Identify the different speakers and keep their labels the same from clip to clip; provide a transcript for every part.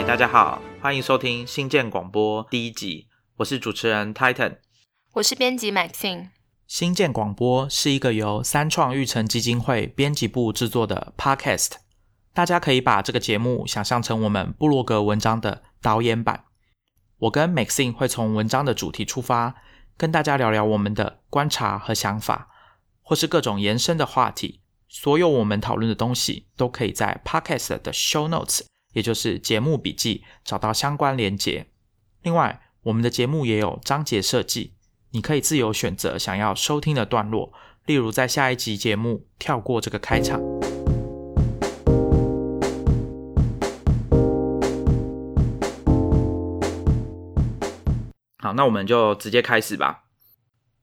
Speaker 1: 嗨，大家好，欢迎收听新建广播第一集，我是主持人 Titan，
Speaker 2: 我是编辑 Maxine。
Speaker 1: 新建广播是一个由三创育成基金会编辑部制作的 Podcast，大家可以把这个节目想象成我们部落格文章的导演版。我跟 Maxine 会从文章的主题出发，跟大家聊聊我们的观察和想法，或是各种延伸的话题。所有我们讨论的东西都可以在 Podcast 的 Show Notes，也就是节目笔记找到相关连结。另外，我们的节目也有章节设计，你可以自由选择想要收听的段落，例如在下一集节目跳过这个开场。好，那我们就直接开始吧。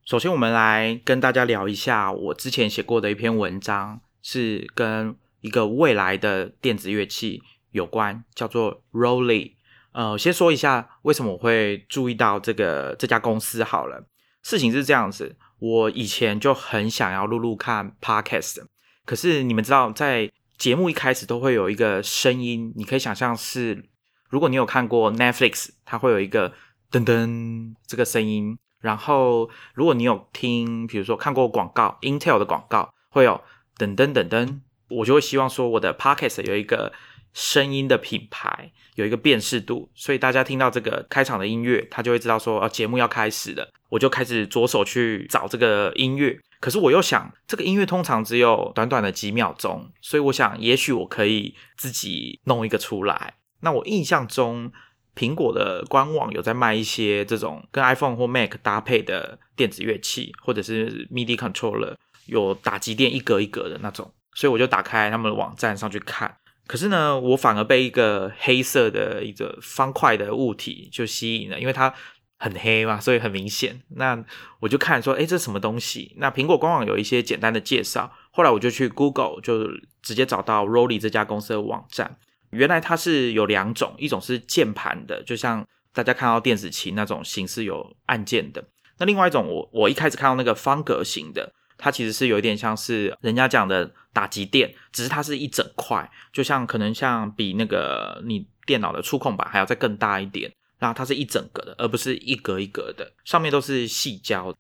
Speaker 1: 首先，我们来跟大家聊一下我之前写过的一篇文章，是跟一个未来的电子乐器有关，叫做 Rolly。呃，先说一下为什么我会注意到这个这家公司好了。事情是这样子，我以前就很想要录录看 Podcast，可是你们知道，在节目一开始都会有一个声音，你可以想象是，如果你有看过 Netflix，它会有一个。噔噔，这个声音。然后，如果你有听，比如说看过广告，Intel 的广告会有噔噔噔噔，我就会希望说我的 Podcast 有一个声音的品牌，有一个辨识度，所以大家听到这个开场的音乐，他就会知道说，哦，节目要开始了。我就开始着手去找这个音乐。可是我又想，这个音乐通常只有短短的几秒钟，所以我想，也许我可以自己弄一个出来。那我印象中。苹果的官网有在卖一些这种跟 iPhone 或 Mac 搭配的电子乐器，或者是 MIDI controller，有打击垫一格一格的那种，所以我就打开他们的网站上去看。可是呢，我反而被一个黑色的一个方块的物体就吸引了，因为它很黑嘛，所以很明显。那我就看说，哎，这什么东西？那苹果官网有一些简单的介绍，后来我就去 Google，就直接找到 Rolly 这家公司的网站。原来它是有两种，一种是键盘的，就像大家看到电子琴那种形式有按键的。那另外一种，我我一开始看到那个方格型的，它其实是有一点像是人家讲的打击垫，只是它是一整块，就像可能像比那个你电脑的触控板还要再更大一点。然后它是一整个的，而不是一格一格的，上面都是细胶。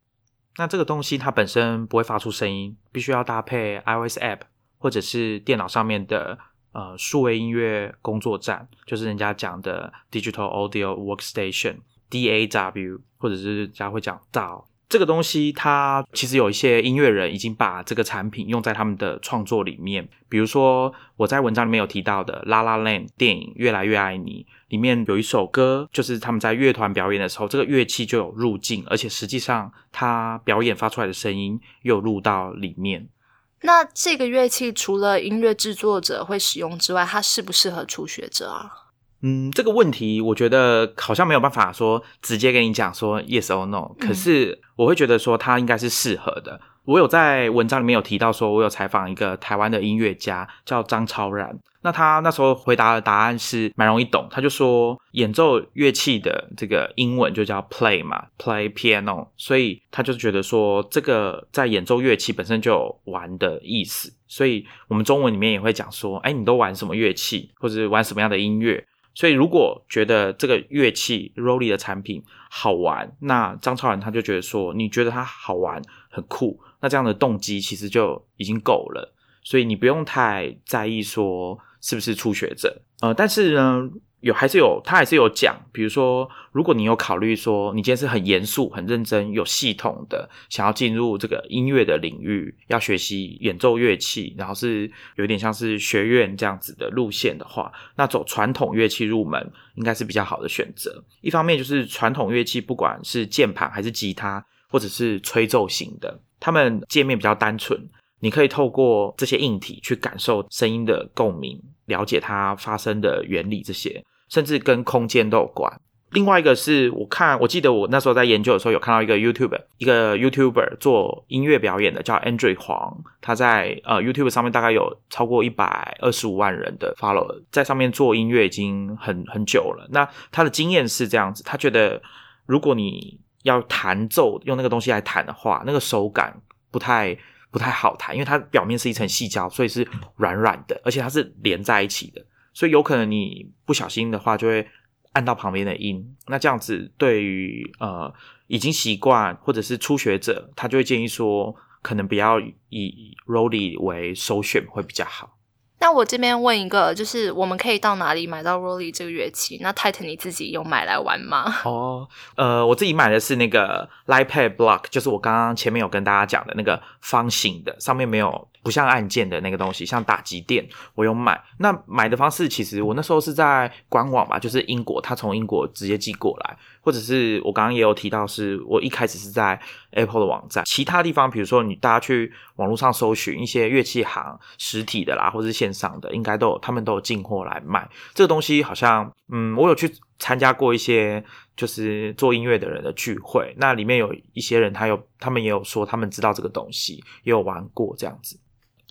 Speaker 1: 那这个东西它本身不会发出声音，必须要搭配 iOS app 或者是电脑上面的。呃，数位音乐工作站就是人家讲的 Digital Audio Workstation（DAW），或者是人家会讲 DAW 这个东西。它其实有一些音乐人已经把这个产品用在他们的创作里面。比如说，我在文章里面有提到的《La La Land》电影《越来越爱你》里面有一首歌，就是他们在乐团表演的时候，这个乐器就有入镜，而且实际上他表演发出来的声音又入到里面。
Speaker 2: 那这个乐器除了音乐制作者会使用之外，它适不适合初学者啊？
Speaker 1: 嗯，这个问题我觉得好像没有办法说直接跟你讲说 yes or no。可是我会觉得说它应该是适合的。我有在文章里面有提到说，我有采访一个台湾的音乐家叫张超然。那他那时候回答的答案是蛮容易懂，他就说演奏乐器的这个英文就叫 play 嘛，play piano，所以他就觉得说这个在演奏乐器本身就有玩的意思，所以我们中文里面也会讲说，哎，你都玩什么乐器，或者玩什么样的音乐？所以如果觉得这个乐器 Rolly 的产品好玩，那张超然他就觉得说，你觉得它好玩很酷，那这样的动机其实就已经够了，所以你不用太在意说。是不是初学者？呃，但是呢，有还是有，他还是有讲，比如说，如果你有考虑说，你今天是很严肃、很认真、有系统的，想要进入这个音乐的领域，要学习演奏乐器，然后是有点像是学院这样子的路线的话，那走传统乐器入门应该是比较好的选择。一方面就是传统乐器，不管是键盘还是吉他，或者是吹奏型的，他们界面比较单纯，你可以透过这些硬体去感受声音的共鸣。了解它发生的原理，这些甚至跟空间都有关。另外一个是我看，我记得我那时候在研究的时候，有看到一个 YouTube，一个 YouTuber 做音乐表演的，叫 Andrew 黄，他在呃 YouTube 上面大概有超过一百二十五万人的 follow，在上面做音乐已经很很久了。那他的经验是这样子，他觉得如果你要弹奏用那个东西来弹的话，那个手感不太。不太好弹，因为它表面是一层细胶，所以是软软的，而且它是连在一起的，所以有可能你不小心的话就会按到旁边的音。那这样子对于呃已经习惯或者是初学者，他就会建议说，可能不要以 Rolly 为首选会比较好。
Speaker 2: 那我这边问一个，就是我们可以到哪里买到 Rolly 这个乐器？那 Titan 你自己有买来玩吗？
Speaker 1: 哦，呃，我自己买的是那个 Lipad Block，就是我刚刚前面有跟大家讲的那个方形的，上面没有不像按键的那个东西，像打击垫，我有买。那买的方式其实我那时候是在官网吧，就是英国，他从英国直接寄过来。或者是我刚刚也有提到，是我一开始是在 Apple 的网站，其他地方，比如说你大家去网络上搜寻一些乐器行实体的啦，或是线上的，应该都有，他们都有进货来卖这个东西。好像，嗯，我有去参加过一些就是做音乐的人的聚会，那里面有一些人，他有他们也有说他们知道这个东西，也有玩过这样子。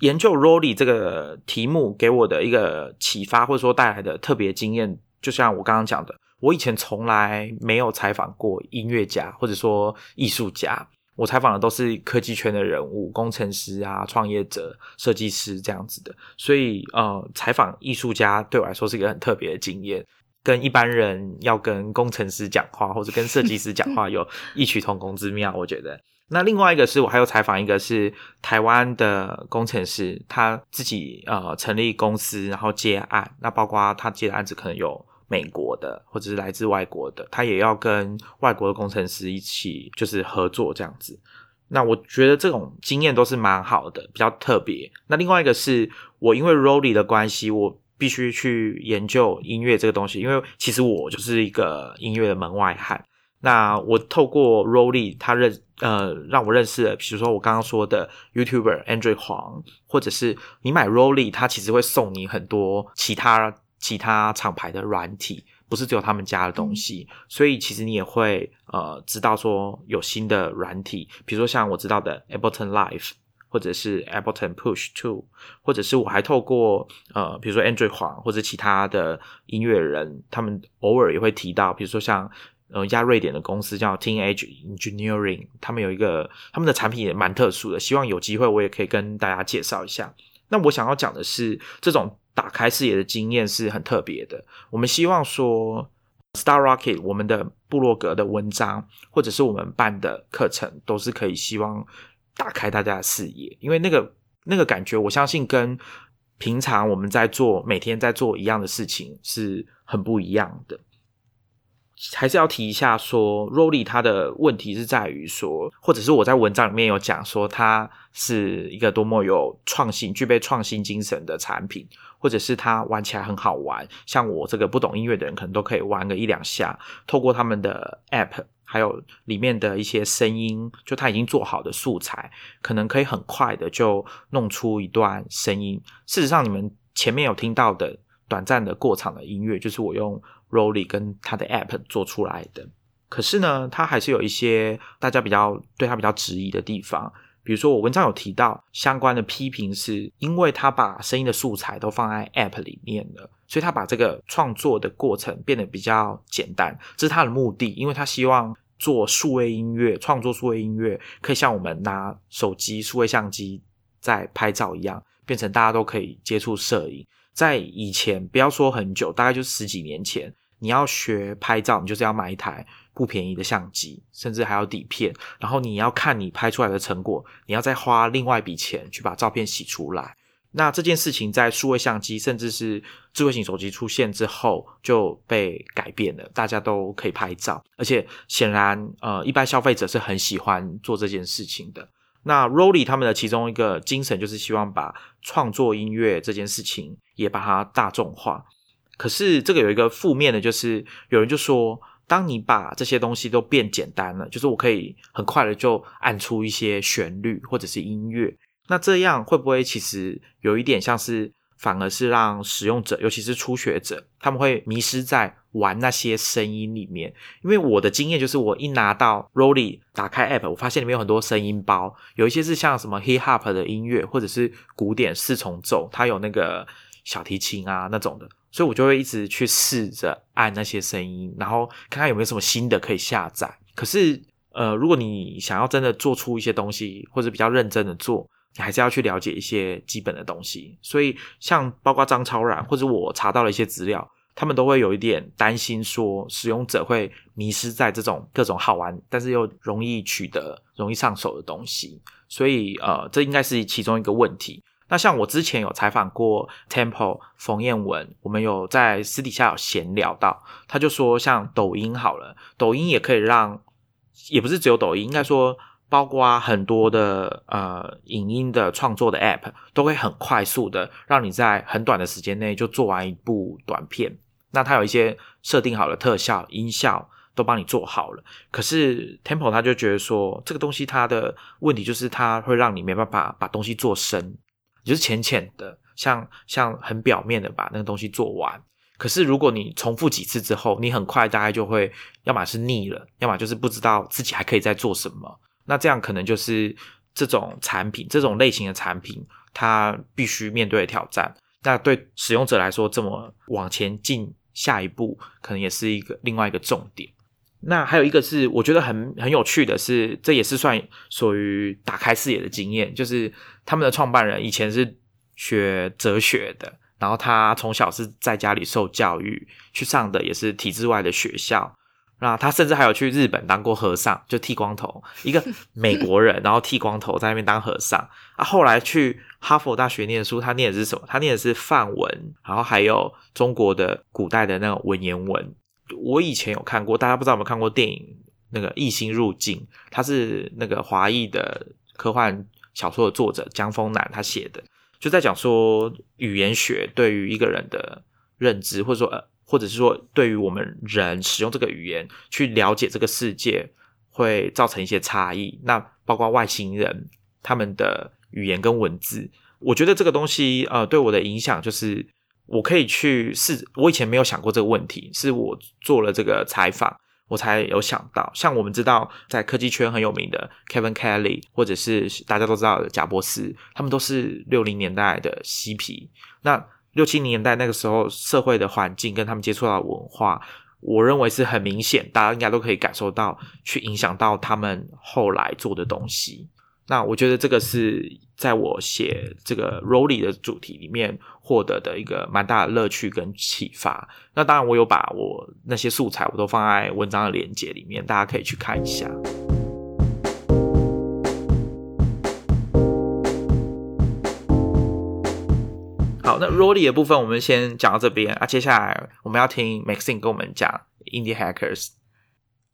Speaker 1: 研究 Rolly 这个题目给我的一个启发，或者说带来的特别经验，就像我刚刚讲的。我以前从来没有采访过音乐家或者说艺术家，我采访的都是科技圈的人物、工程师啊、创业者、设计师这样子的。所以，呃，采访艺术家对我来说是一个很特别的经验，跟一般人要跟工程师讲话或者跟设计师讲话有 异曲同工之妙。我觉得，那另外一个是我还有采访一个是台湾的工程师，他自己呃成立公司，然后接案，那包括他接的案子可能有。美国的或者是来自外国的，他也要跟外国的工程师一起就是合作这样子。那我觉得这种经验都是蛮好的，比较特别。那另外一个是我因为 Rolly 的关系，我必须去研究音乐这个东西，因为其实我就是一个音乐的门外汉。那我透过 Rolly，他认呃让我认识了，比如说我刚刚说的 YouTuber Andrew 黄，或者是你买 Rolly，他其实会送你很多其他。其他厂牌的软体不是只有他们家的东西，所以其实你也会呃知道说有新的软体，比如说像我知道的 Ableton Live，或者是 Ableton Push Two，或者是我还透过呃比如说 Android 黄或者其他的音乐人，他们偶尔也会提到，比如说像呃一家瑞典的公司叫 Teenage Engineering，他们有一个他们的产品也蛮特殊的，希望有机会我也可以跟大家介绍一下。那我想要讲的是这种。打开视野的经验是很特别的。我们希望说，Star Rocket 我们的部落格的文章，或者是我们办的课程，都是可以希望打开大家的视野，因为那个那个感觉，我相信跟平常我们在做每天在做一样的事情是很不一样的。还是要提一下说，Rolly 它的问题是在于说，或者是我在文章里面有讲说，它是一个多么有创新、具备创新精神的产品。或者是它玩起来很好玩，像我这个不懂音乐的人，可能都可以玩个一两下。透过他们的 App，还有里面的一些声音，就他已经做好的素材，可能可以很快的就弄出一段声音。事实上，你们前面有听到的短暂的过场的音乐，就是我用 Rolly 跟他的 App 做出来的。可是呢，它还是有一些大家比较对它比较质疑的地方。比如说，我文章有提到相关的批评，是因为他把声音的素材都放在 App 里面了，所以他把这个创作的过程变得比较简单，这是他的目的。因为他希望做数位音乐，创作数位音乐可以像我们拿手机数位相机在拍照一样，变成大家都可以接触摄影。在以前，不要说很久，大概就十几年前，你要学拍照，你就是要买一台。不便宜的相机，甚至还有底片，然后你要看你拍出来的成果，你要再花另外一笔钱去把照片洗出来。那这件事情在数位相机，甚至是智慧型手机出现之后就被改变了，大家都可以拍照，而且显然，呃，一般消费者是很喜欢做这件事情的。那 Rolly 他们的其中一个精神就是希望把创作音乐这件事情也把它大众化。可是这个有一个负面的，就是有人就说。当你把这些东西都变简单了，就是我可以很快的就按出一些旋律或者是音乐，那这样会不会其实有一点像是反而是让使用者，尤其是初学者，他们会迷失在玩那些声音里面？因为我的经验就是，我一拿到 Rolly 打开 App，我发现里面有很多声音包，有一些是像什么 Hip Hop 的音乐，或者是古典四重奏，它有那个小提琴啊那种的。所以我就会一直去试着按那些声音，然后看看有没有什么新的可以下载。可是，呃，如果你想要真的做出一些东西，或者比较认真的做，你还是要去了解一些基本的东西。所以，像包括张超然或者我查到了一些资料，他们都会有一点担心，说使用者会迷失在这种各种好玩但是又容易取得、容易上手的东西。所以，呃，这应该是其中一个问题。那像我之前有采访过 Temple 冯彦文，我们有在私底下有闲聊到，他就说，像抖音好了，抖音也可以让，也不是只有抖音，应该说包括很多的呃影音的创作的 App，都会很快速的让你在很短的时间内就做完一部短片。那它有一些设定好的特效、音效都帮你做好了，可是 Temple 他就觉得说，这个东西它的问题就是它会让你没办法把东西做深。就是浅浅的，像像很表面的把那个东西做完。可是如果你重复几次之后，你很快大概就会，要么是腻了，要么就是不知道自己还可以再做什么。那这样可能就是这种产品，这种类型的产品，它必须面对挑战。那对使用者来说，这么往前进下一步，可能也是一个另外一个重点。那还有一个是我觉得很很有趣的是，这也是算属于打开视野的经验，就是他们的创办人以前是学哲学的，然后他从小是在家里受教育，去上的也是体制外的学校，那他甚至还有去日本当过和尚，就剃光头，一个美国人，然后剃光头在那边当和尚啊，后来去哈佛大学念书，他念的是什么？他念的是范文，然后还有中国的古代的那种文言文。我以前有看过，大家不知道有没有看过电影那个《异星入境》，他是那个华裔的科幻小说的作者江峰南他写的，就在讲说语言学对于一个人的认知，或者说呃，或者是说对于我们人使用这个语言去了解这个世界，会造成一些差异。那包括外星人他们的语言跟文字，我觉得这个东西呃对我的影响就是。我可以去试，我以前没有想过这个问题，是我做了这个采访，我才有想到。像我们知道，在科技圈很有名的 Kevin Kelly，或者是大家都知道的贾伯斯，他们都是六零年代的嬉皮。那六七年代那个时候，社会的环境跟他们接触到的文化，我认为是很明显，大家应该都可以感受到，去影响到他们后来做的东西。那我觉得这个是在我写这个 Rolly 的主题里面获得的一个蛮大的乐趣跟启发。那当然，我有把我那些素材我都放在文章的链接里面，大家可以去看一下。那 Rolly 的部分我们先讲到这边啊，接下来我们要听 Maxine 跟我们讲 Indie Hackers。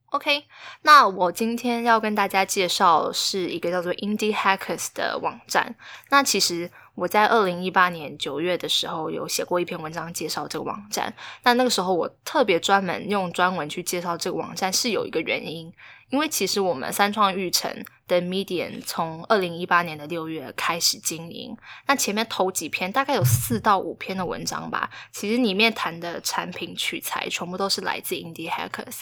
Speaker 2: OK，那我今天要跟大家介绍是一个叫做 Indie Hackers 的网站。那其实我在二零一八年九月的时候有写过一篇文章介绍这个网站。那那个时候我特别专门用专文去介绍这个网站，是有一个原因，因为其实我们三创育成的 Medium 从二零一八年的六月开始经营。那前面头几篇大概有四到五篇的文章吧，其实里面谈的产品取材全部都是来自 Indie Hackers。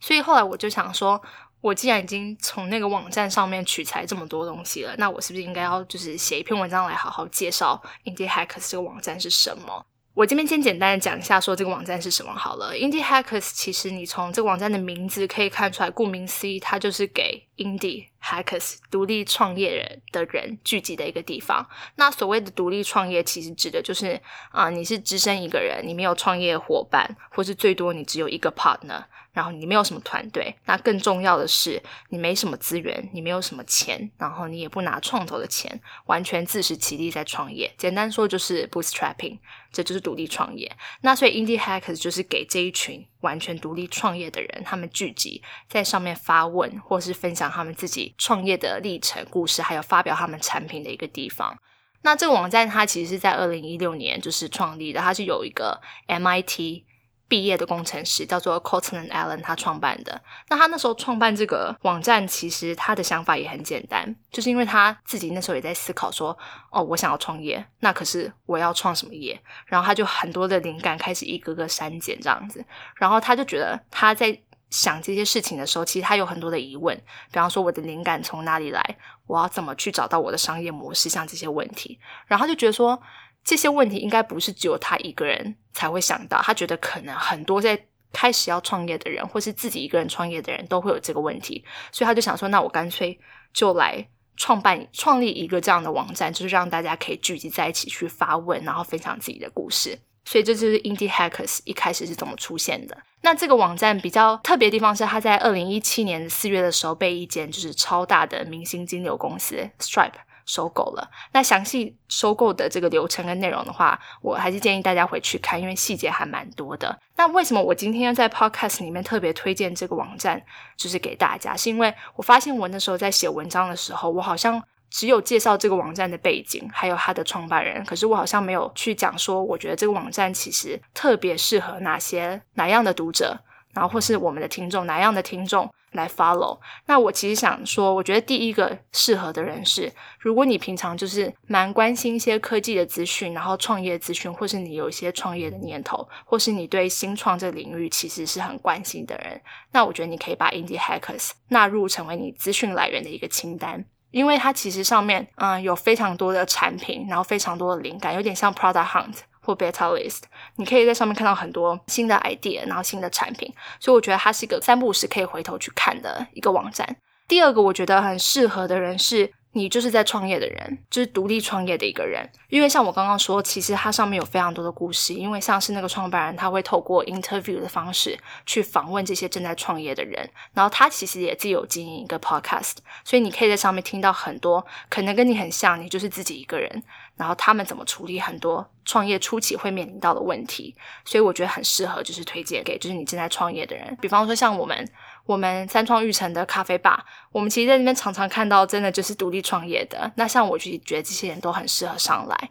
Speaker 2: 所以后来我就想说，我既然已经从那个网站上面取材这么多东西了，那我是不是应该要就是写一篇文章来好好介绍 Indie Hackers 这个网站是什么？我这边先简单的讲一下，说这个网站是什么好了。Indie Hackers 其实你从这个网站的名字可以看出来，顾名思义，它就是给 Indie Hackers 独立创业人的人聚集的一个地方。那所谓的独立创业，其实指的就是啊，你是只身一个人，你没有创业伙伴，或是最多你只有一个 partner。然后你没有什么团队，那更重要的是你没什么资源，你没有什么钱，然后你也不拿创投的钱，完全自食其力在创业。简单说就是 bootstrapping，这就是独立创业。那所以 indie Hacks 就是给这一群完全独立创业的人，他们聚集在上面发问，或是分享他们自己创业的历程故事，还有发表他们产品的一个地方。那这个网站它其实是在二零一六年就是创立的，它是有一个 MIT。毕业的工程师叫做 Cotton Allen，他创办的。那他那时候创办这个网站，其实他的想法也很简单，就是因为他自己那时候也在思考说，哦，我想要创业，那可是我要创什么业？然后他就很多的灵感开始一个个删减这样子。然后他就觉得他在想这些事情的时候，其实他有很多的疑问，比方说我的灵感从哪里来？我要怎么去找到我的商业模式？像这些问题，然后就觉得说。这些问题应该不是只有他一个人才会想到，他觉得可能很多在开始要创业的人，或是自己一个人创业的人都会有这个问题，所以他就想说，那我干脆就来创办创立一个这样的网站，就是让大家可以聚集在一起去发问，然后分享自己的故事。所以这就是 Indie Hackers 一开始是怎么出现的。那这个网站比较特别的地方是，它在二零一七年四月的时候被一间就是超大的明星金流公司 Stripe 收购了。那详细收购的这个流程跟内容的话，我还是建议大家回去看，因为细节还蛮多的。那为什么我今天要在 Podcast 里面特别推荐这个网站，就是给大家，是因为我发现我那时候在写文章的时候，我好像。只有介绍这个网站的背景，还有它的创办人，可是我好像没有去讲说，我觉得这个网站其实特别适合哪些哪样的读者，然后或是我们的听众哪样的听众来 follow。那我其实想说，我觉得第一个适合的人是，如果你平常就是蛮关心一些科技的资讯，然后创业资讯，或是你有一些创业的念头，或是你对新创这领域其实是很关心的人，那我觉得你可以把 Indie Hackers 纳入成为你资讯来源的一个清单。因为它其实上面嗯有非常多的产品，然后非常多的灵感，有点像 Product Hunt 或 Beta List，你可以在上面看到很多新的 idea，然后新的产品，所以我觉得它是一个三不五时可以回头去看的一个网站。第二个我觉得很适合的人是。你就是在创业的人，就是独立创业的一个人。因为像我刚刚说，其实它上面有非常多的故事。因为像是那个创办人，他会透过 interview 的方式去访问这些正在创业的人。然后他其实也自己有经营一个 podcast，所以你可以在上面听到很多可能跟你很像，你就是自己一个人。然后他们怎么处理很多创业初期会面临到的问题。所以我觉得很适合，就是推荐给就是你正在创业的人。比方说像我们。我们三创育成的咖啡吧，我们其实在那边常常看到，真的就是独立创业的。那像我就觉得这些人都很适合上来。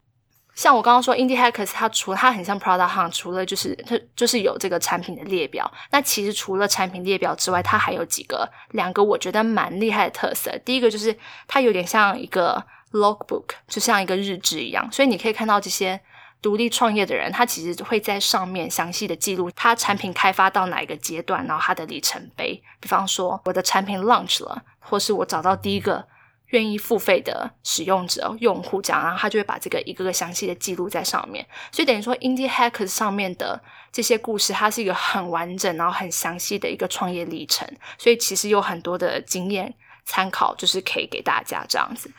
Speaker 2: 像我刚刚说，Indie Hackers，它除了它很像 Product Hunt，除了就是它就是有这个产品的列表。那其实除了产品列表之外，它还有几个两个我觉得蛮厉害的特色。第一个就是它有点像一个 logbook，就像一个日志一样，所以你可以看到这些。独立创业的人，他其实会在上面详细的记录他产品开发到哪一个阶段，然后他的里程碑。比方说，我的产品 launch 了，或是我找到第一个愿意付费的使用者用户，这样，然后他就会把这个一个个详细的记录在上面。所以等于说，Indie Hackers 上面的这些故事，它是一个很完整，然后很详细的一个创业历程。所以其实有很多的经验参考，就是可以给大家这样子。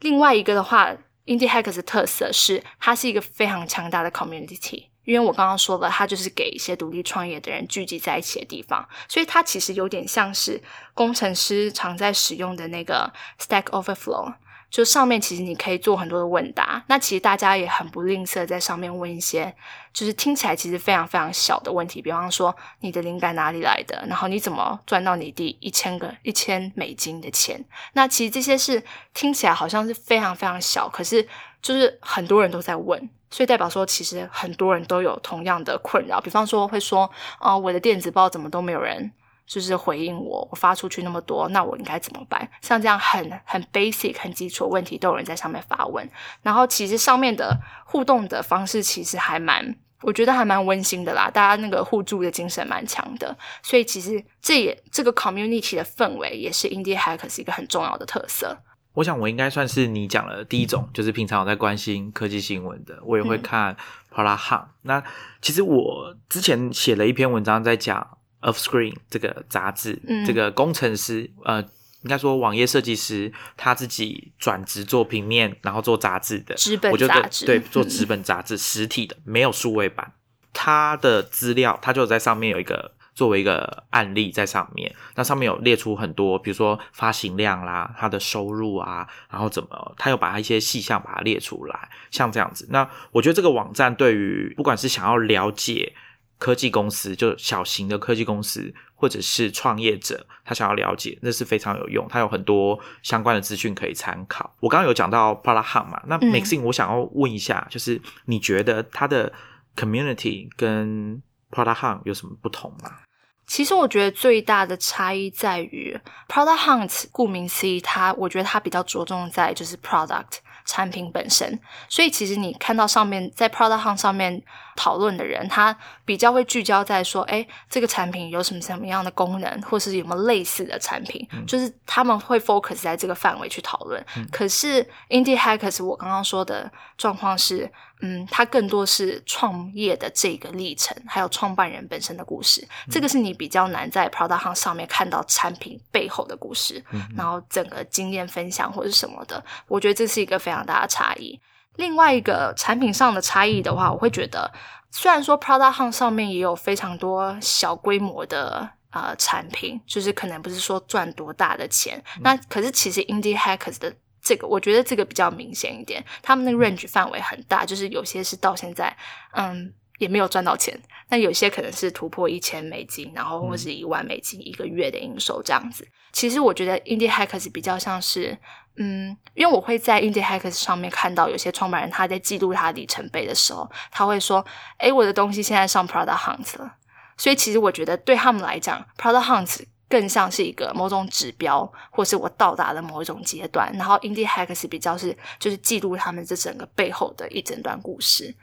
Speaker 2: 另外一个的话。Indie Hackers 的特色是，它是一个非常强大的 community。因为我刚刚说了，它就是给一些独立创业的人聚集在一起的地方，所以它其实有点像是工程师常在使用的那个 Stack Overflow。就上面其实你可以做很多的问答，那其实大家也很不吝啬在上面问一些，就是听起来其实非常非常小的问题，比方说你的灵感哪里来的，然后你怎么赚到你第一千个一千美金的钱？那其实这些是听起来好像是非常非常小，可是就是很多人都在问，所以代表说其实很多人都有同样的困扰，比方说会说，啊，我的电子报怎么都没有人。就是回应我，我发出去那么多，那我应该怎么办？像这样很很 basic、很基础的问题，都有人在上面发问。然后其实上面的互动的方式其实还蛮，我觉得还蛮温馨的啦。大家那个互助的精神蛮强的，所以其实这也这个 community 的氛围也是 Indie Hackers 一个很重要的特色。
Speaker 1: 我想我应该算是你讲了第一种，就是平常有在关心科技新闻的，我也会看 Polar Hunt。那其实我之前写了一篇文章在讲。Of Screen 这个杂志，这个工程师，呃，应该说网页设计师，他自己转职做平面，然后做杂志的，
Speaker 2: 纸本杂志，
Speaker 1: 对，做纸本杂志，实体的，没有数位版。他的资料，他就在上面有一个作为一个案例在上面，那上面有列出很多，比如说发行量啦，他的收入啊，然后怎么，他又把他一些细项把它列出来，像这样子。那我觉得这个网站对于不管是想要了解。科技公司就小型的科技公司，或者是创业者，他想要了解，那是非常有用。他有很多相关的资讯可以参考。我刚刚有讲到 p r a h a 嘛，那 Maxing 我想要问一下，就是你觉得它的 community 跟 p r a h a 有什么不同吗？
Speaker 2: 其实我觉得最大的差异在于 Product Hunt，顾名思义，它我觉得它比较着重在就是 product。产品本身。所以其实你看到上面在 Product Hunt 上面讨论的人，他比较会聚焦在说，哎，这个产品有什么什么样的功能，或是有没有类似的产品，就是他们会 focus 在这个范围去讨论。可是 Indie Hackers 我刚刚说的状况是。嗯，它更多是创业的这个历程，还有创办人本身的故事。这个是你比较难在 Product Hunt 上面看到产品背后的故事，然后整个经验分享或者什么的。我觉得这是一个非常大的差异。另外一个产品上的差异的话，我会觉得，虽然说 Product Hunt 上面也有非常多小规模的呃产品，就是可能不是说赚多大的钱，那可是其实 Indie Hackers 的。这个我觉得这个比较明显一点，他们的 range 范围很大，就是有些是到现在，嗯，也没有赚到钱，那有些可能是突破一千美金，然后或是一万美金一个月的营收这样子。其实我觉得 Indie Hackers 比较像是，嗯，因为我会在 Indie Hackers 上面看到有些创办人他在记录他里程碑的时候，他会说：“哎，我的东西现在上 Product Hunt 了。”所以其实我觉得对他们来讲，Product Hunt。更像是一个某种指标，或是我到达了某一种阶段。然后，Indie Hackers 比较是就是记录他们这整个背后的一整段故事。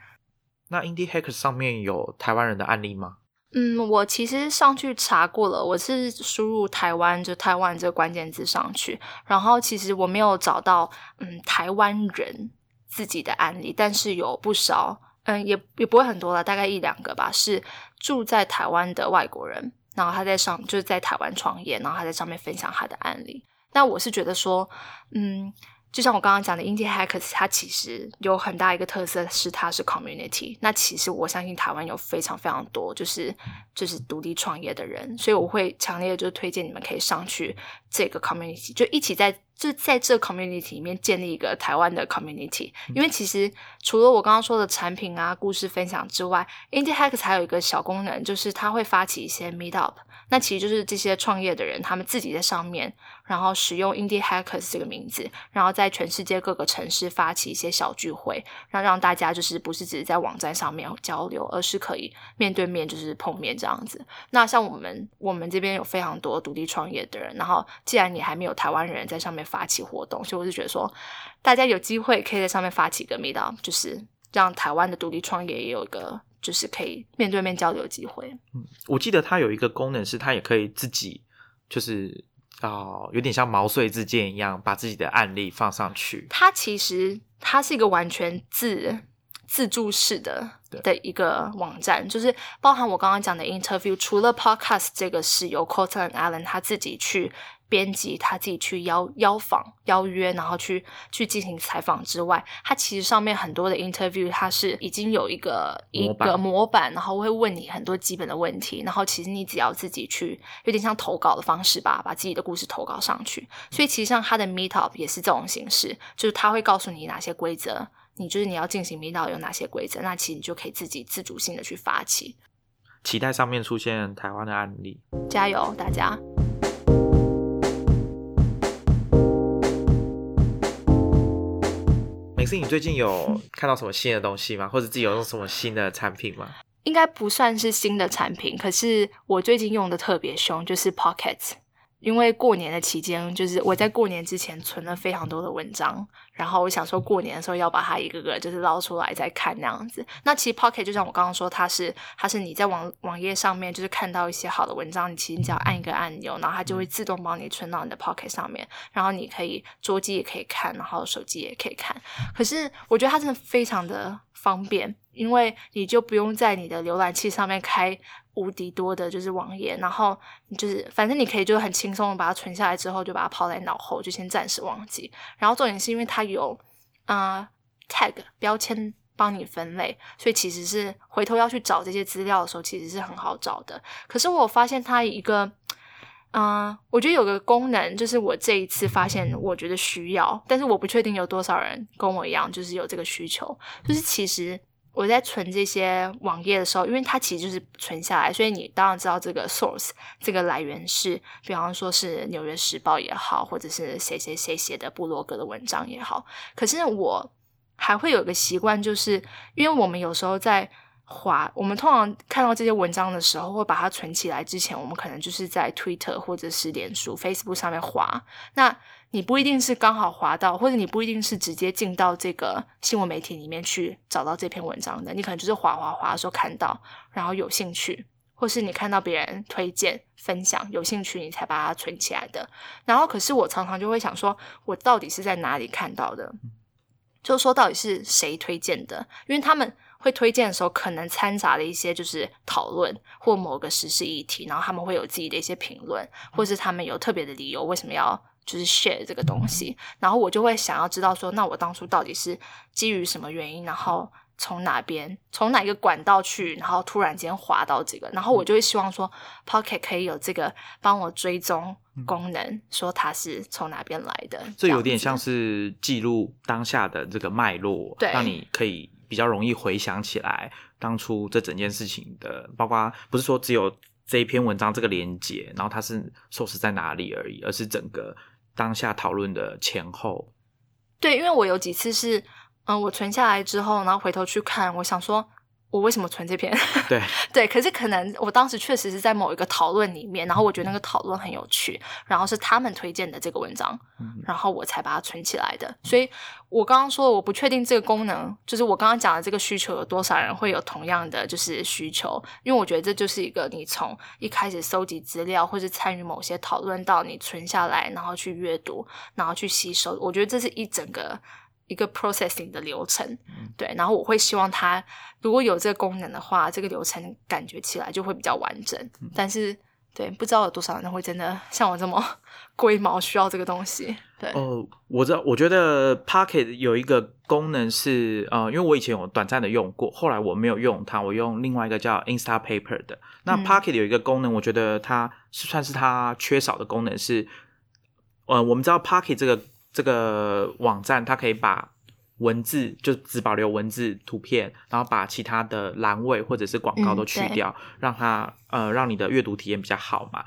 Speaker 1: 那 Indie Hackers 上面有台湾人的案例吗？
Speaker 2: 嗯，我其实上去查过了，我是输入台湾就台湾这个关键字上去，然后其实我没有找到嗯台湾人自己的案例，但是有不少，嗯也也不会很多了，大概一两个吧，是住在台湾的外国人。然后他在上就是在台湾创业，然后他在上面分享他的案例。那我是觉得说，嗯，就像我刚刚讲的，Indie Hackers，它其实有很大一个特色是它是 community。那其实我相信台湾有非常非常多就是就是独立创业的人，所以我会强烈就推荐你们可以上去这个 community，就一起在。就在这 community 里面建立一个台湾的 community，因为其实除了我刚刚说的产品啊、故事分享之外，Indie Hacks 还有一个小功能，就是它会发起一些 meet up。那其实就是这些创业的人，他们自己在上面，然后使用 Indie Hackers 这个名字，然后在全世界各个城市发起一些小聚会，让让大家就是不是只是在网站上面交流，而是可以面对面就是碰面这样子。那像我们我们这边有非常多独立创业的人，然后既然你还没有台湾人在上面发起活动，所以我就觉得说，大家有机会可以在上面发起一个 meet up，就是让台湾的独立创业也有一个。就是可以面对面交流的机会。
Speaker 1: 嗯，我记得它有一个功能是，它也可以自己就是啊，有点像毛遂自荐一样，把自己的案例放上去。
Speaker 2: 它其实它是一个完全自自助式的的一个网站，就是包含我刚刚讲的 interview，除了 podcast 这个是由 Colton Allen 他自己去。编辑他自己去邀邀访邀约，然后去去进行采访之外，他其实上面很多的 interview，它是已经有一个一个模板，然后会问你很多基本的问题，然后其实你只要自己去，有点像投稿的方式吧，把自己的故事投稿上去。所以其实像他的 meetup 也是这种形式，就是他会告诉你哪些规则，你就是你要进行 meetup 有哪些规则，那其实你就可以自己自主性的去发起。
Speaker 1: 期待上面出现台湾的案例，
Speaker 2: 加油大家！
Speaker 1: 是你最近有看到什么新的东西吗？或者自己有用什么新的产品吗？
Speaker 2: 应该不算是新的产品，可是我最近用的特别凶，就是 Pocket。因为过年的期间，就是我在过年之前存了非常多的文章，然后我想说过年的时候要把它一个个就是捞出来再看那样子。那其实 Pocket 就像我刚刚说，它是它是你在网网页上面就是看到一些好的文章，你其实只要按一个按钮，然后它就会自动帮你存到你的 Pocket 上面，然后你可以桌机也可以看，然后手机也可以看。可是我觉得它真的非常的方便，因为你就不用在你的浏览器上面开。无敌多的就是网页，然后就是反正你可以就很轻松的把它存下来之后，就把它抛在脑后，就先暂时忘记。然后重点是因为它有啊 tag 标签帮你分类，所以其实是回头要去找这些资料的时候，其实是很好找的。可是我发现它一个，嗯，我觉得有个功能，就是我这一次发现，我觉得需要，但是我不确定有多少人跟我一样，就是有这个需求，就是其实。我在存这些网页的时候，因为它其实就是存下来，所以你当然知道这个 source 这个来源是，比方说是《纽约时报》也好，或者是谁谁谁写的部落格的文章也好。可是我还会有个习惯，就是因为我们有时候在划，我们通常看到这些文章的时候，会把它存起来。之前我们可能就是在 Twitter 或者是脸书、Facebook 上面划。那你不一定是刚好滑到，或者你不一定是直接进到这个新闻媒体里面去找到这篇文章的，你可能就是滑滑滑的时候看到，然后有兴趣，或是你看到别人推荐分享有兴趣，你才把它存起来的。然后，可是我常常就会想说，我到底是在哪里看到的？就是说，到底是谁推荐的？因为他们会推荐的时候，可能掺杂了一些就是讨论或某个时事议题，然后他们会有自己的一些评论，或是他们有特别的理由为什么要。就是 share 这个东西，然后我就会想要知道说，那我当初到底是基于什么原因，然后从哪边，从哪一个管道去，然后突然间滑到这个，然后我就会希望说，Pocket 可以有这个帮我追踪功能，说它是从哪边来的。
Speaker 1: 这有点像是记录当下的这个脉络，
Speaker 2: 对，
Speaker 1: 让你可以比较容易回想起来当初这整件事情的，包括不是说只有这一篇文章这个连接，然后它是 source 在哪里而已，而是整个。当下讨论的前后，
Speaker 2: 对，因为我有几次是，嗯，我存下来之后，然后回头去看，我想说。我为什么存这篇？
Speaker 1: 对
Speaker 2: 对，可是可能我当时确实是在某一个讨论里面，然后我觉得那个讨论很有趣，然后是他们推荐的这个文章，然后我才把它存起来的。所以我刚刚说我不确定这个功能，就是我刚刚讲的这个需求有多少人会有同样的就是需求，因为我觉得这就是一个你从一开始搜集资料或是参与某些讨论到你存下来，然后去阅读，然后去吸收，我觉得这是一整个。一个 processing 的流程，对，然后我会希望它如果有这个功能的话，这个流程感觉起来就会比较完整。但是，对，不知道有多少人会真的像我这么 龟毛需要这个东西。对，
Speaker 1: 哦，我知道，我觉得 Pocket 有一个功能是，呃，因为我以前有短暂的用过，后来我没有用它，我用另外一个叫 Instapaper 的。那 Pocket 有一个功能，我觉得它是算是它缺少的功能是，呃，我们知道 Pocket 这个。这个网站它可以把文字就只保留文字图片，然后把其他的栏位或者是广告都去掉，让它呃让你的阅读体验比较好嘛。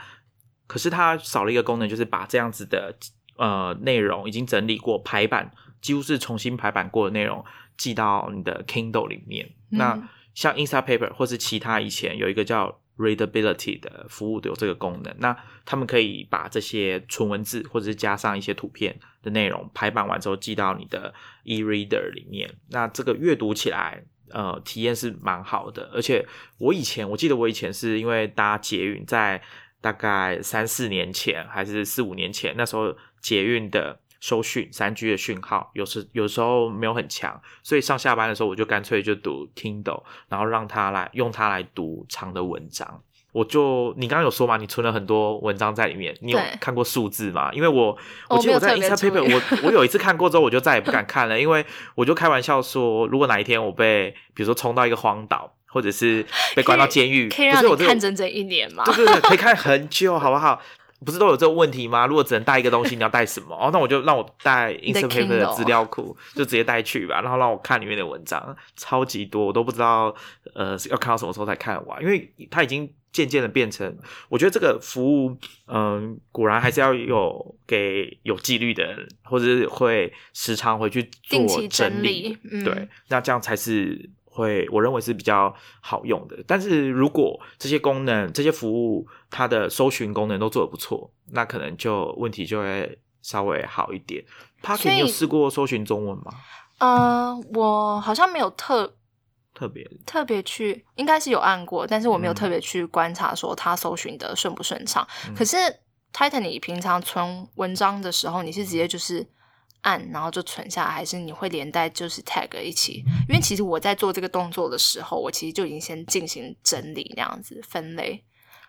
Speaker 1: 可是它少了一个功能，就是把这样子的呃内容已经整理过排版，几乎是重新排版过的内容寄到你的 Kindle 里面。那像 Instapaper 或是其他以前有一个叫。Readability 的服务都有这个功能，那他们可以把这些纯文字或者是加上一些图片的内容排版完之后寄到你的 eReader 里面，那这个阅读起来呃体验是蛮好的。而且我以前我记得我以前是因为搭捷运，在大概三四年前还是四五年前，那时候捷运的。收讯三 G 的讯号，有时有时候没有很强，所以上下班的时候我就干脆就读 Kindle，然后让它来用它来读长的文章。我就你刚刚有说嘛，你存了很多文章在里面，你有看过数字吗？因为我我记得我在 Instapaper，我 我有一次看过之后，我就再也不敢看了，因为我就开玩笑说，如果哪一天我被比如说冲到一个荒岛，或者是被关到监狱，
Speaker 2: 可以让你看整整一年吗？
Speaker 1: 对对对，可以看很久，好不好？不是都有这个问题吗？如果只能带一个东西，你要带什么？哦，那我就让我带 Instapaper 的资料库，就直接带去吧。然后让我看里面的文章，超级多，我都不知道呃要看到什么时候才看完。因为它已经渐渐的变成，我觉得这个服务，嗯，果然还是要有给有纪律的人，或者是会时常回去做整理。对，那这样才是。会，我认为是比较好用的。但是如果这些功能、这些服务，它的搜寻功能都做得不错，那可能就问题就会稍微好一点。你有试过搜寻中文吗？
Speaker 2: 呃，我好像没有特
Speaker 1: 特别
Speaker 2: 特别去，应该是有按过，但是我没有特别去观察说它搜寻的顺不顺畅。可是 Titan，你平常存文章的时候，你是直接就是。按，然后就存下来，还是你会连带就是 tag 一起？因为其实我在做这个动作的时候，我其实就已经先进行整理那样子分类。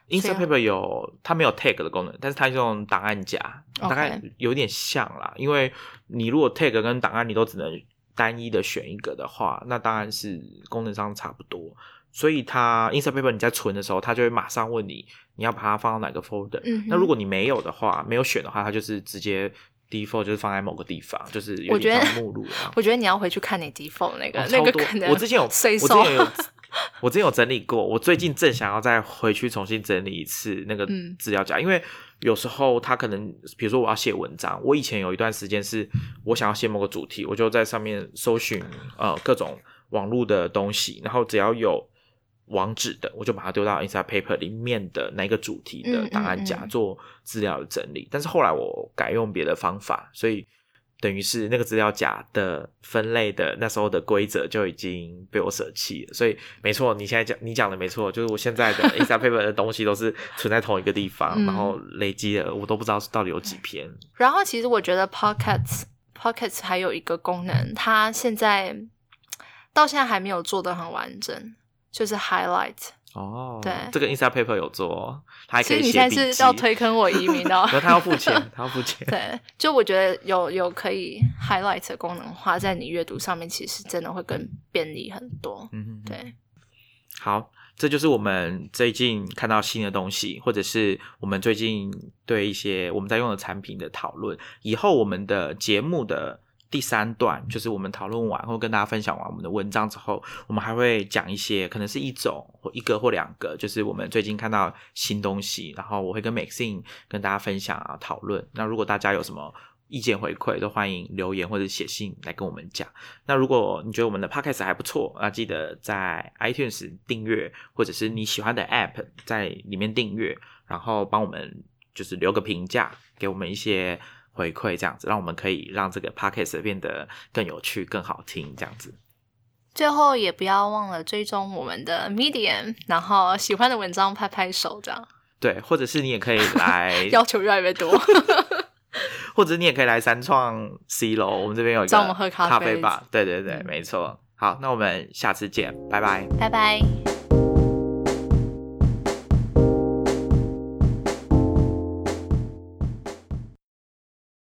Speaker 1: Instapaper 有它没有 tag 的功能，但是它用档案夹，大概有点像啦。因为你如果 tag 跟档案你都只能单一的选一个的话，那当然是功能上差不多。所以它 Instapaper 你在存的时候，它就会马上问你你要把它放到哪个 folder。那如果你没有的话，没有选的话，它就是直接。Default 就是放在某个地方，就是有点像目录啊。
Speaker 2: 我觉得你要回去看你 default 那个那个可能。
Speaker 1: 我之前有，我之前有，我之前有整理过。我最近正想要再回去重新整理一次那个资料夹，因为有时候他可能，比如说我要写文章，我以前有一段时间是我想要写某个主题，我就在上面搜寻呃各种网络的东西，然后只要有。网址的，我就把它丢到 Inside Paper 里面的那个主题的档案夹做资料的整理。但是后来我改用别的方法，所以等于是那个资料夹的分类的那时候的规则就已经被我舍弃了。所以没错，你现在讲你讲的没错，就是我现在的 Inside Paper 的东西都是存在同一个地方，
Speaker 2: 嗯
Speaker 1: 然后累积的我都不知道到底有几篇。
Speaker 2: 然后其实我觉得 Pockets Pockets 还有一个功能，它现在到现在还没有做的很完整，就是 Highlight。
Speaker 1: 哦，
Speaker 2: 对
Speaker 1: 这个 Inside Paper 有做哦，它还可以
Speaker 2: 其实
Speaker 1: 以
Speaker 2: 你现在
Speaker 1: 写笔记。
Speaker 2: 是要推坑我移民哦
Speaker 1: 然后他要付钱，他要付钱。
Speaker 2: 对，就我觉得有有可以 highlight 的功能的话，在你阅读上面其实真的会更便利很多。
Speaker 1: 嗯哼，
Speaker 2: 对，
Speaker 1: 好，这就是我们最近看到新的东西，或者是我们最近对一些我们在用的产品的讨论。以后我们的节目的第三段，就是我们讨论完或跟大家分享完我们的文章之后，我们还会讲一些可能是一种或一个或两个，就是我们最近看到新东西，然后我会跟 Maxine 跟大家分享啊讨论。那如果大家有什么意见回馈，都欢迎留言或者写信来跟我们讲。那如果你觉得我们的 podcast 还不错啊，记得在 iTunes 订阅，或者是你喜欢的 app 在里面订阅，然后帮我们就是留个评价，给我们一些回馈，这样子，让我们可以让这个 podcast 变得更有趣、更好听，这样子。
Speaker 2: 最后也不要忘了追踪我们的 Medium，然后喜欢的文章拍拍手，这样
Speaker 1: 对，或者是你也可以来，
Speaker 2: 要求越来越多。
Speaker 1: 或者你也可以来三创 C 楼，我们这边有一个
Speaker 2: 找我们喝咖啡
Speaker 1: 咖啡吧。对对对，
Speaker 2: 嗯
Speaker 1: 没错。好，那我们下次见，拜拜。
Speaker 2: 拜拜。